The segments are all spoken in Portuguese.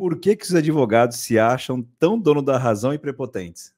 Por que, que os advogados se acham tão dono da razão e prepotentes?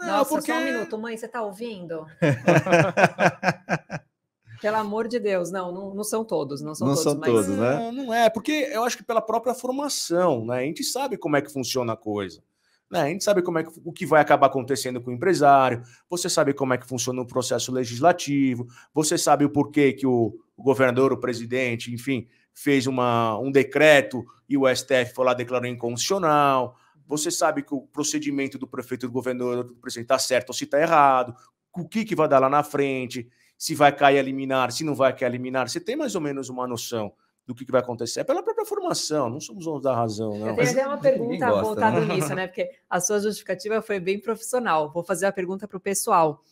Não, Nossa, porque... só um minuto, mãe, você tá ouvindo? Pelo amor de Deus, não, não, não são todos, não são não todos. São mas... todos né? Não, não é, porque eu acho que pela própria formação, né? A gente sabe como é que funciona a coisa. Né? A gente sabe como é que, o que vai acabar acontecendo com o empresário, você sabe como é que funciona o processo legislativo, você sabe o porquê que o, o governador, o presidente, enfim, fez uma, um decreto e o STF foi lá declarou inconstitucional. Você sabe que o procedimento do prefeito, do governador, do presidente está certo ou se está errado, o que, que vai dar lá na frente, se vai cair a liminar, se não vai cair a liminar. Você tem mais ou menos uma noção do que, que, vai acontecer. É pela própria formação, não somos donos da razão, não. Eu tenho até uma pergunta gosta, voltada né? nisso, né? Porque a sua justificativa foi bem profissional. Vou fazer a pergunta para o pessoal.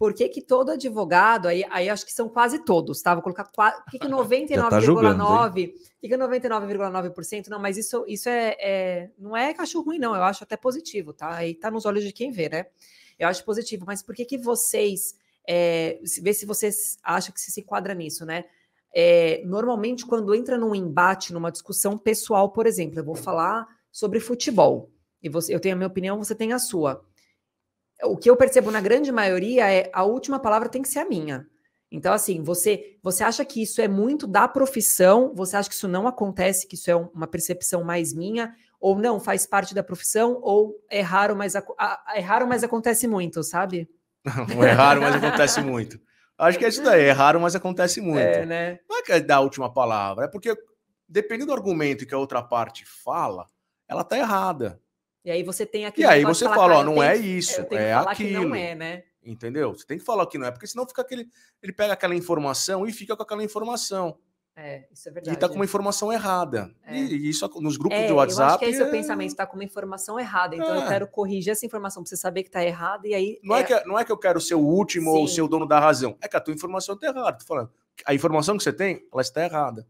Por que, que todo advogado, aí, aí acho que são quase todos, tá? Vou colocar por que, que 99,9%, tá que, que 99,9%, não, mas isso, isso é, é, não é cachorro ruim, não, eu acho até positivo, tá? Aí tá nos olhos de quem vê, né? Eu acho positivo, mas por que que vocês, é, vê se vocês acham que se enquadra nisso, né? É, normalmente, quando entra num embate, numa discussão pessoal, por exemplo, eu vou falar sobre futebol, e você, eu tenho a minha opinião, você tem a sua. O que eu percebo na grande maioria é a última palavra tem que ser a minha. Então, assim, você, você acha que isso é muito da profissão? Você acha que isso não acontece, que isso é uma percepção mais minha? Ou não, faz parte da profissão? Ou é raro, mas, é raro, mas acontece muito, sabe? Não, é raro, mas acontece muito. Acho que é isso daí, é raro, mas acontece muito. É, né? Não é que é dar a última palavra, é porque, dependendo do argumento que a outra parte fala, ela tá errada. E aí você tem aquele. E aí você fala, ó, não é isso, é aquilo. não é, né? Entendeu? Você tem que falar que não é, porque senão fica aquele. Ele pega aquela informação e fica com aquela informação. É, isso é verdade. E tá com uma informação errada. É. E, isso nos grupos é, de WhatsApp. Eu acho que é esse é... o pensamento, tá com uma informação errada. Então eu é. quero corrigir essa informação para você saber que tá errada e aí. Não é, é que, não é que eu quero ser o último Sim. ou ser o dono da razão. É que a tua informação tá errada. Tô falando. A informação que você tem, ela está errada.